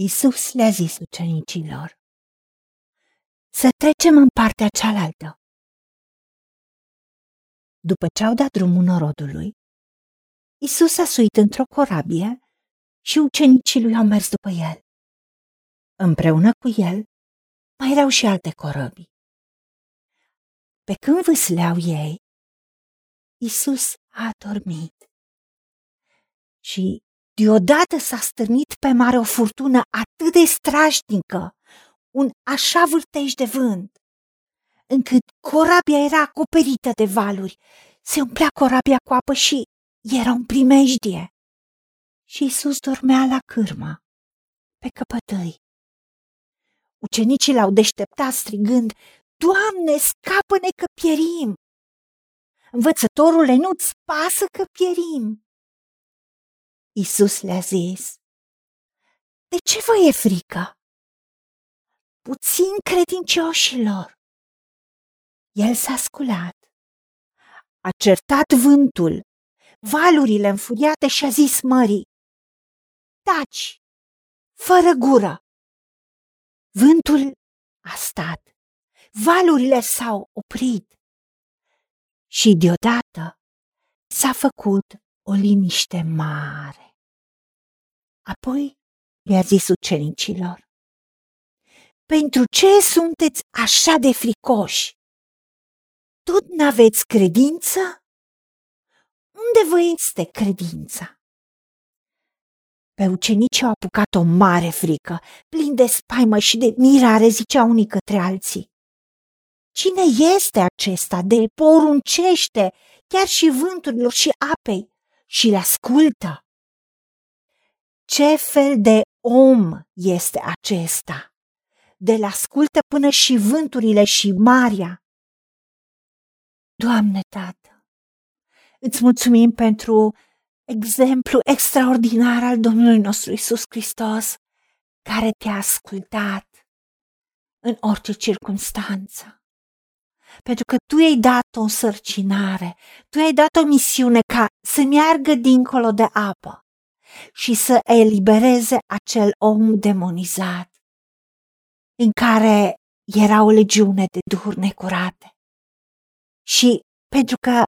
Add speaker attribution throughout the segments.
Speaker 1: Isus le-a zis ucenicilor, să trecem în partea cealaltă. După ce au dat drumul norodului, Isus a suit într-o corabie și ucenicii lui au mers după el. Împreună cu el mai erau și alte corăbii. Pe când vâsleau ei, Isus a dormit. Și deodată s-a stârnit pe mare o furtună atât de strașnică, un așa vârtej de vânt, încât corabia era acoperită de valuri. Se umplea corabia cu apă și era un primejdie. Și Isus dormea la cârmă, pe căpătăi. Ucenicii l-au deșteptat strigând, Doamne, scapă-ne că pierim! Învățătorule, nu-ți pasă că pierim? Isus le-a zis, De ce vă e frică? Puțin credincioșilor. El s-a sculat, a certat vântul, valurile înfuriate și a zis mării, Taci, fără gură! Vântul a stat, valurile s-au oprit și deodată s-a făcut o liniște mare. Apoi le-a zis ucenicilor, Pentru ce sunteți așa de fricoși? Tot n-aveți credință? Unde vă este credința? Pe ucenici au apucat o mare frică, plin de spaimă și de mirare, zicea unii către alții. Cine este acesta de poruncește chiar și vânturilor și apei și le ascultă? Ce fel de om este acesta? De la ascultă până și vânturile și marea. Doamne, Tată, îți mulțumim pentru exemplu extraordinar al Domnului nostru Isus Hristos, care te-a ascultat în orice circunstanță. Pentru că tu i-ai dat o sărcinare, tu i-ai dat o misiune ca să meargă dincolo de apă și să elibereze acel om demonizat, în care era o legiune de duhuri necurate. Și pentru că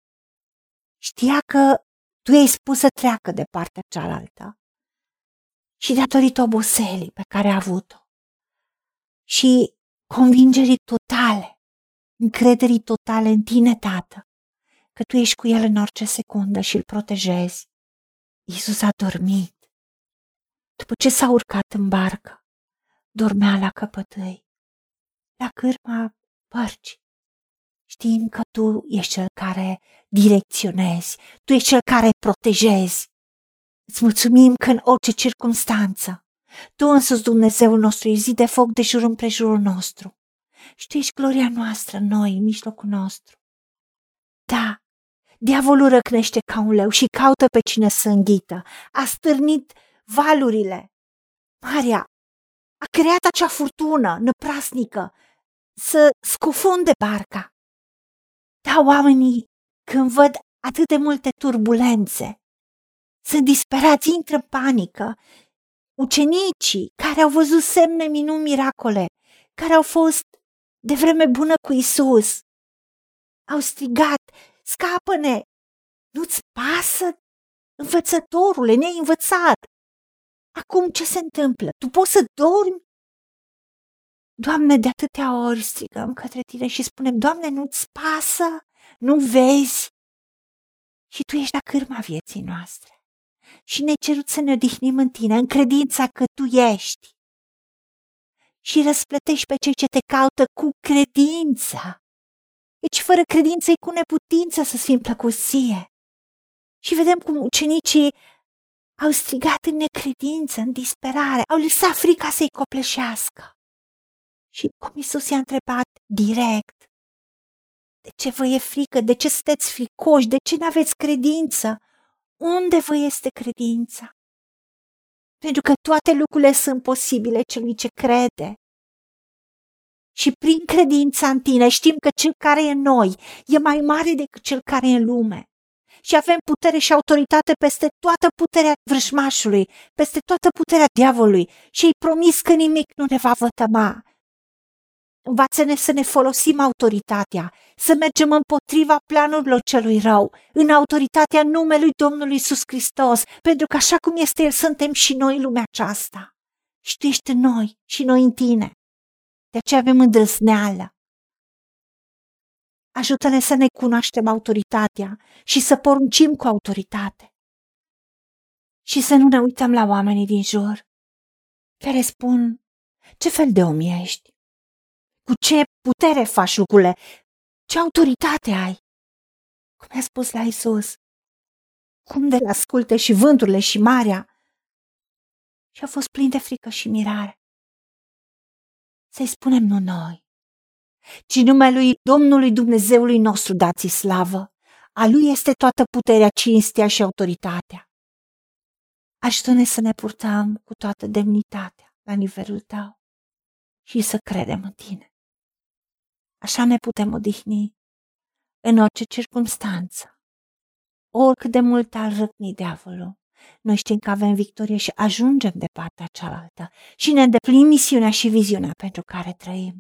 Speaker 1: știa că tu i-ai spus să treacă de partea cealaltă. Și datorită oboselii pe care a avut-o și convingerii totale, încrederii totale în tine, Tată, că tu ești cu el în orice secundă și îl protejezi. Iisus a dormit. După ce s-a urcat în barcă, dormea la căpătăi, la cârma părci știind că tu ești cel care direcționezi, tu ești cel care protejezi. Îți mulțumim că în orice circunstanță, tu însuți Dumnezeul nostru ești zi de foc de jur împrejurul nostru. Și tu ești gloria noastră, noi, în mijlocul nostru. Da, diavolul răcnește ca un leu și caută pe cine să înghită. A stârnit valurile. Maria a creat acea furtună năprasnică să scufunde barca. Da, oamenii, când văd atât de multe turbulențe, sunt disperați, intră în panică. Ucenicii care au văzut semne, minuni, miracole, care au fost de vreme bună cu Isus, au strigat, scapă-ne! Nu-ți pasă, învățătorule, ne-ai învățat! Acum ce se întâmplă? Tu poți să dormi? Doamne, de atâtea ori strigăm către Tine și spunem, Doamne, nu-ți pasă? Nu vezi? Și Tu ești la cârma vieții noastre. Și ne cerut să ne odihnim în Tine, în credința că Tu ești. Și răsplătești pe cei ce te caută cu credința. Deci fără credință e cu neputință să-ți fim plăcuție. Și vedem cum ucenicii au strigat în necredință, în disperare, au lăsat frica să-i copleșească. Și cum Isus i-a întrebat direct, de ce vă e frică? De ce sunteți fricoși? De ce nu aveți credință? Unde vă este credința? Pentru că toate lucrurile sunt posibile celui ce crede. Și prin credința în tine știm că cel care e în noi e mai mare decât cel care e în lume. și avem putere și autoritate peste toată puterea vrăjmașului, peste toată puterea diavolului și îi promis că nimic nu ne va vătăma. Învață-ne să ne folosim autoritatea, să mergem împotriva planurilor celui rău, în autoritatea numelui Domnului Iisus Hristos, pentru că așa cum este El, suntem și noi în lumea aceasta. Și Tu ești în noi și noi în Tine. De aceea avem îndrăzneală. Ajută-ne să ne cunoaștem autoritatea și să poruncim cu autoritate. Și să nu ne uităm la oamenii din jur, care spun, ce fel de om ești? Cu ce putere faci lucrurile? Ce autoritate ai? Cum a spus la Isus, cum de la asculte și vânturile și marea? Și a fost plin de frică și mirare. Să-i spunem nu noi, ci numelui Domnului Dumnezeului nostru dați slavă. A Lui este toată puterea, cinstea și autoritatea. Ajută-ne să ne purtăm cu toată demnitatea la nivelul Tău și să credem în Tine. Așa ne putem odihni în orice circunstanță. Oricât de mult ar răcni diavolul, noi știm că avem victorie și ajungem de partea cealaltă și ne îndeplinim misiunea și viziunea pentru care trăim.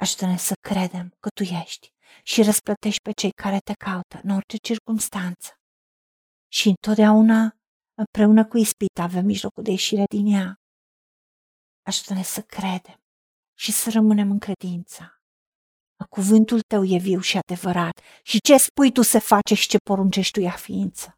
Speaker 1: Ajută-ne să credem că Tu ești și răsplătești pe cei care te caută în orice circunstanță. Și întotdeauna, împreună cu ispita, avem mijlocul de ieșire din ea. Ajută-ne să credem și să rămânem în credință. Cuvântul tău e viu și adevărat și ce spui tu se face și ce poruncești tu ea ființă.